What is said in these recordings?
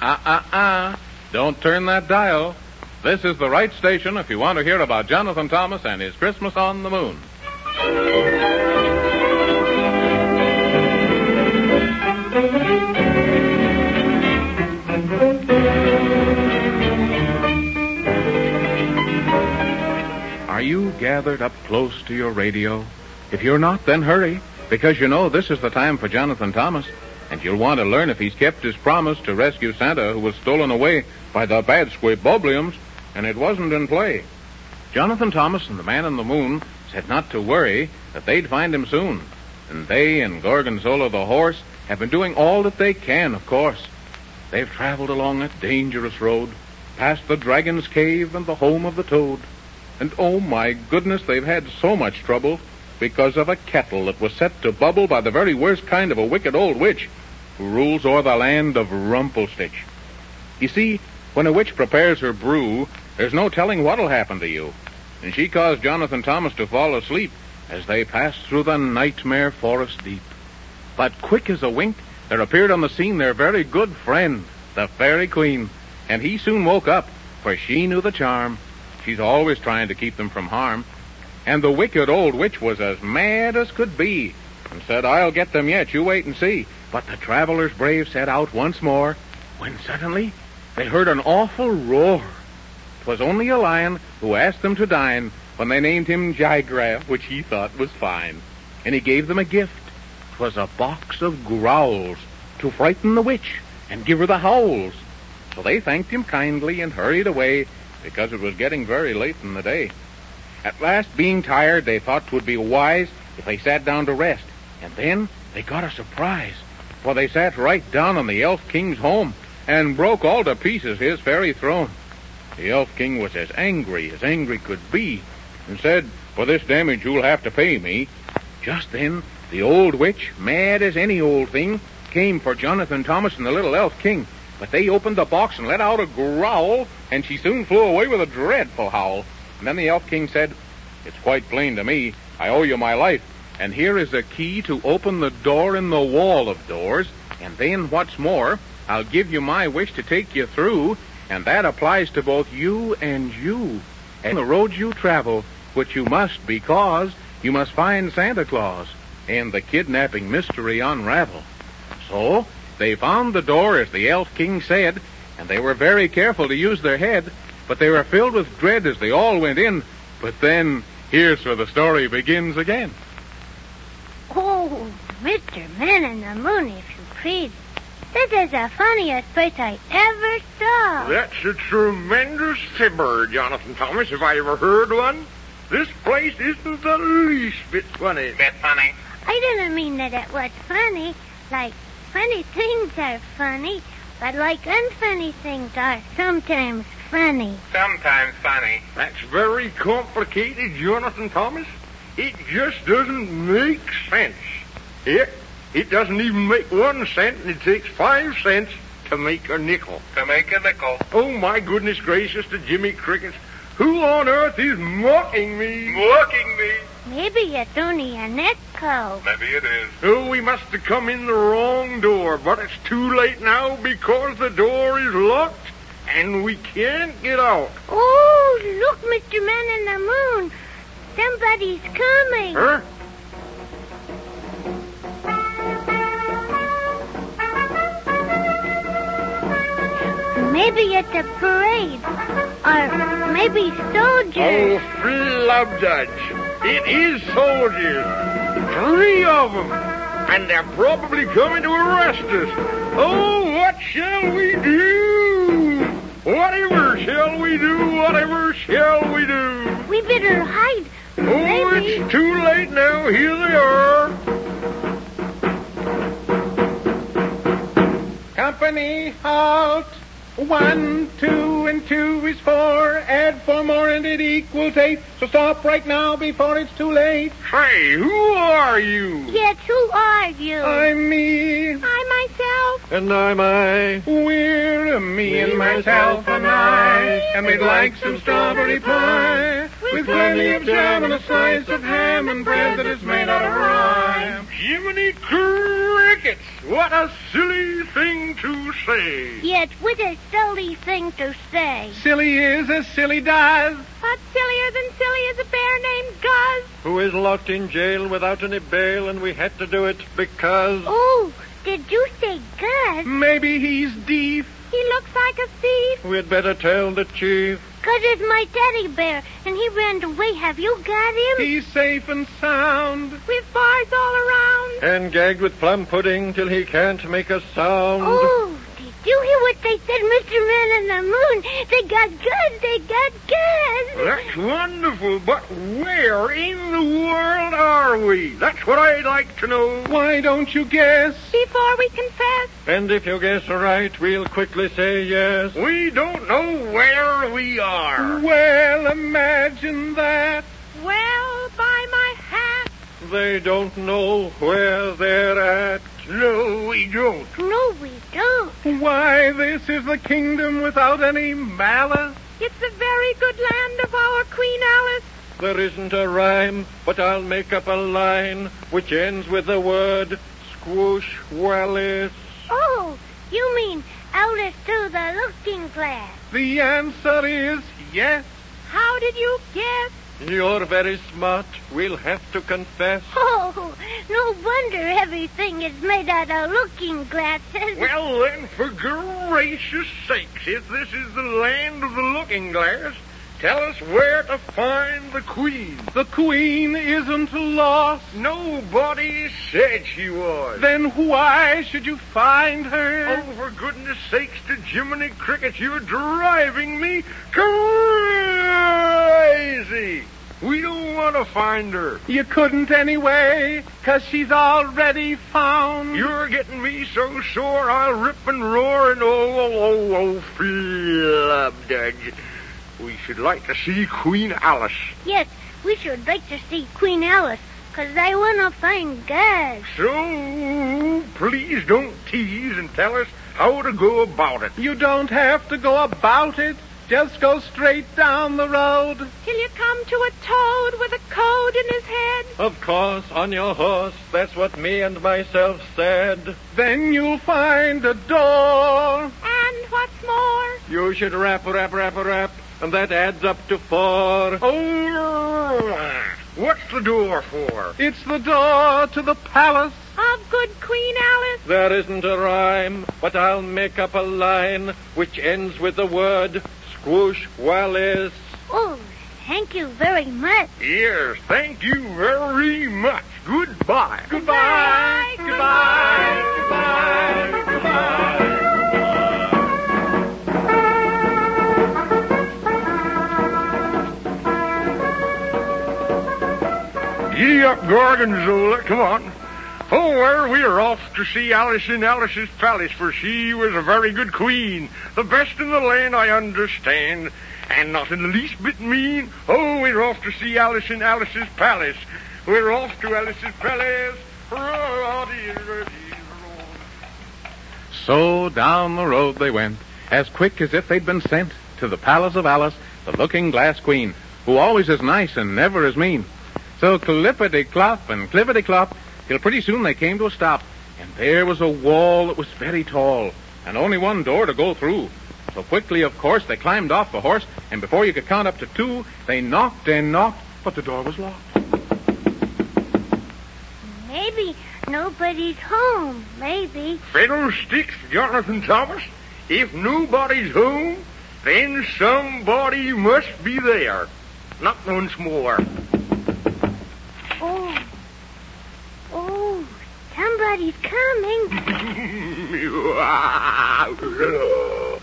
Uh-uh-uh. Don't turn that dial. This is the right station if you want to hear about Jonathan Thomas and his Christmas on the Moon. Are you gathered up close to your radio? If you're not, then hurry, because you know this is the time for Jonathan Thomas, and you'll want to learn if he's kept his promise to rescue Santa, who was stolen away by the bad Squibobliums, and it wasn't in play. Jonathan Thomas and the Man in the Moon said not to worry, that they'd find him soon. And they and Gorgonzola the horse have been doing all that they can, of course. They've traveled along a dangerous road, past the dragon's cave and the home of the toad. And oh my goodness, they've had so much trouble because of a kettle that was set to bubble by the very worst kind of a wicked old witch who rules o'er the land of Rumplestitch. You see, when a witch prepares her brew, there's no telling what'll happen to you. And she caused Jonathan Thomas to fall asleep as they passed through the nightmare forest deep. But quick as a wink, there appeared on the scene their very good friend, the Fairy Queen. And he soon woke up, for she knew the charm. She's always trying to keep them from harm. And the wicked old witch was as mad as could be, and said, I'll get them yet, you wait and see. But the travelers brave set out once more, when suddenly they heard an awful roar. 'Twas only a lion who asked them to dine when they named him Jigraph, which he thought was fine. And he gave them a gift. 'Twas a box of growls to frighten the witch and give her the howls. So they thanked him kindly and hurried away because it was getting very late in the day. At last, being tired, they thought 'twould be wise if they sat down to rest. And then they got a surprise, for they sat right down on the Elf King's home and broke all to pieces his fairy throne. The Elf King was as angry as angry could be, and said, For this damage you'll have to pay me. Just then, the old witch, mad as any old thing, came for Jonathan Thomas and the little Elf King. But they opened the box and let out a growl, and she soon flew away with a dreadful howl. And then the Elf King said, It's quite plain to me. I owe you my life. And here is a key to open the door in the wall of doors. And then, what's more, I'll give you my wish to take you through, and that applies to both you and you. And the road you travel, which you must because you must find Santa Claus and the kidnapping mystery unravel. So, they found the door as the Elf King said, and they were very careful to use their head, but they were filled with dread as they all went in. But then, here's where the story begins again. Oh, Mr. Man in the Moon, if you please. This is the funniest place I ever saw. That's a tremendous fibber, Jonathan Thomas, if I ever heard one. This place isn't the least bit funny. Bit funny. I didn't mean that it was funny. Like, funny things are funny, but like unfunny things are sometimes funny. Sometimes funny. That's very complicated, Jonathan Thomas. It just doesn't make sense. It, it doesn't even make one cent, and it takes five cents to make a nickel. To make a nickel. Oh, my goodness gracious to Jimmy Crickets. Who on earth is mocking me? Mocking me. Maybe it's only a nickel. Maybe it is. Oh, we must have come in the wrong door, but it's too late now because the door is locked and we can't get out. Oh, look, Mr. Man in the Moon. Somebody's coming. Huh? Maybe it's a parade. Or maybe soldiers. Oh, flubdudge. It is soldiers. Three of them. And they're probably coming to arrest us. Oh, what shall we do? Whatever shall we do? Whatever shall we do? We better hide. Oh, Maybe. it's too late now. Here they are. Company, halt! One, two, and two is four. Add four more and it equals eight. So stop right now before it's too late. Say, who are you? Yes, who are you? I'm me. I myself. And I'm I. We're me and myself and I. And we'd like some strawberry pie. With plenty of jam and a slice of ham and bread that is made out of rye. Jiminy crickets! What a silly thing to say. Yes, what a silly thing to say. Silly is as silly does. What's sillier than silly is a bear named Guz? Who is locked in jail without any bail, and we had to do it because. Oh, did you say Guz? Maybe he's deaf. He looks like a thief. We'd better tell the chief. Guz is my teddy bear, and he ran away. Have you got him? He's safe and sound. With bars all around. And gagged with plum pudding till he can't make a sound. Oh, did you hear what they said, Mr. Man on the Moon? They got Guz. They got Guz. That's wonderful, but where in the world are we? That's what I'd like to know. Why don't you guess? Before we confess, And if you guess right, we'll quickly say yes. We don't know where we are. Well, imagine that. well, by my hat. They don't know where they're at. No, we don't. No, we don't. Why, this is the kingdom without any malice. It's a very good land of our Queen Alice. There isn't a rhyme, but I'll make up a line which ends with the word squoosh Wallis. Oh, you mean Alice through the looking glass. The answer is yes. How did you guess? You're very smart, we'll have to confess. Oh, no wonder everything is made out of looking glasses. Well, then, for gracious sakes, if this is the land of the looking glass, tell us where to find the queen. The queen isn't lost. Nobody said she was. Then why should you find her? Oh, for goodness sakes, to Jiminy Cricket, you're driving me crazy. We don't want to find her. You couldn't anyway, 'cause she's already found. You're getting me so sore I'll rip and roar and oh, oh, oh, oh, flubdudge. We should like to see Queen Alice. Yes, we should like to see Queen Alice, 'cause I want to find Guz. So, please don't tease and tell us how to go about it. You don't have to go about it. Just go straight down the road. Till you come to a toad with a code in his head. Of course, on your horse, that's what me and myself said. Then you'll find a door. And what's more, You should rap, rap, rap, rap, and that adds up to four. Oh, what's the door for? It's the door to the palace. of good Queen Alice. There isn't a rhyme, but I'll make up a line which ends with the word squoosh Wallis. Oh, thank you very much. Yes, thank you very much. Goodbye. Goodbye. Goodbye. Goodbye. Goodbye. Giddy up, Gorgonzola. Come on. Oh, well, we're off to see Alice in Alice's palace, for she was a very good queen. The best in the land, I understand. And not in the least bit mean. Oh, we're off to see Alice in Alice's palace. We're off to Alice's palace. So down the road they went, as quick as if they'd been sent to the palace of Alice, the looking glass queen, who always is nice and never is mean. So clippity clop and clippity clop, till pretty soon they came to a stop, and there was a wall that was very tall, and only one door to go through. So quickly, of course, they climbed off the horse, and before you could count up to two, they knocked and knocked, but the door was locked. Maybe nobody's home. Maybe. Fiddlesticks, Jonathan Thomas. If nobody's home, then somebody must be there. Knock once more. Oh. Oh, somebody's coming.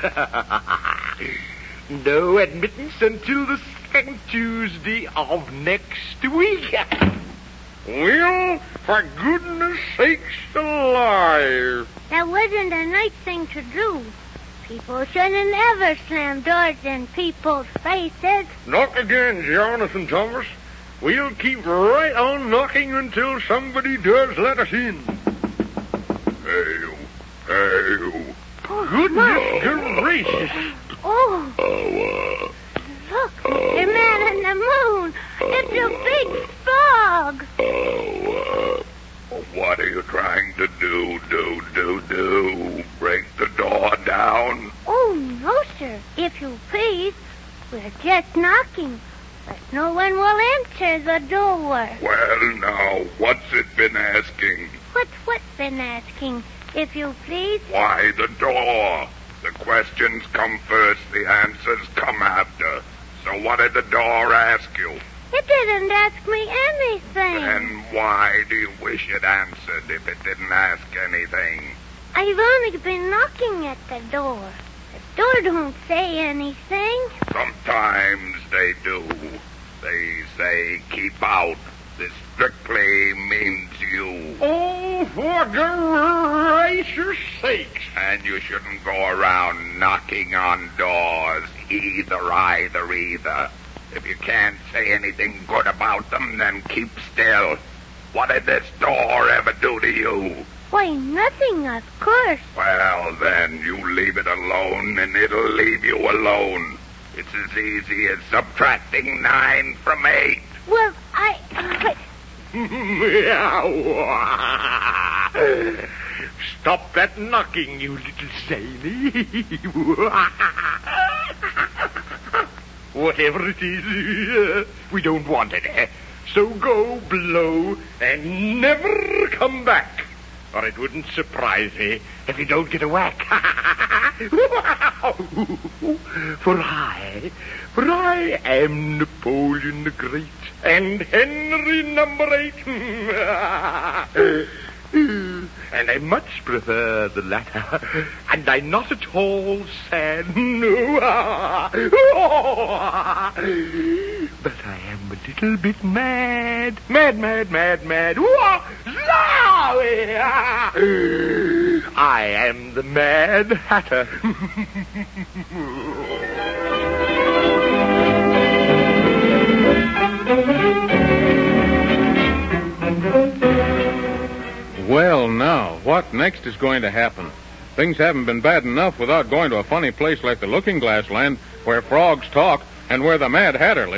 no admittance until the second Tuesday of next week. Well, for goodness sakes alive. That wasn't a nice thing to do. People shouldn't ever slam doors in people's faces. Knock again, Jonathan Thomas. We'll keep right on knocking until somebody does let us in. Hail, hail. Goodness gracious. Oh, Oh, look, the man in the moon. It's a big frog. uh, oh, uh, what are you trying to do, do, do, do? Break the door down? Oh, no, sir. If you please, we're just knocking. But no one will answer the door. Well, now, what's it been asking? What's what been asking? If you please. Uh, why the door? The questions come first, the answers come after. So what did the door ask you? It didn't ask me anything. And why do you wish it answered if it didn't ask anything? I've only been knocking at the door. The door don't say anything. Sometimes they do. They say keep out. This strictly means you. Oh, for gracious sakes. And you shouldn't go around knocking on doors. Either, either, either. If you can't say anything good about them, then keep still. What did this door ever do to you? Why, nothing, of course. Well, then, you leave it alone, and it'll leave you alone. It's as easy as subtracting nine from eight. Well, I. Stop that knocking, you little zany. Whatever it is, we don't want it. So go blow and never come back. Or it wouldn't surprise me if you don't get a whack. for I, for I am Napoleon the Great and Henry number eight. and I much prefer the latter. And I'm not at all sad. but I am a little bit mad. Mad, mad, mad, mad. I am the Mad Hatter. what next is going to happen? Things haven't been bad enough without going to a funny place like the Looking Glass Land, where frogs talk and where the Mad Hatter lives.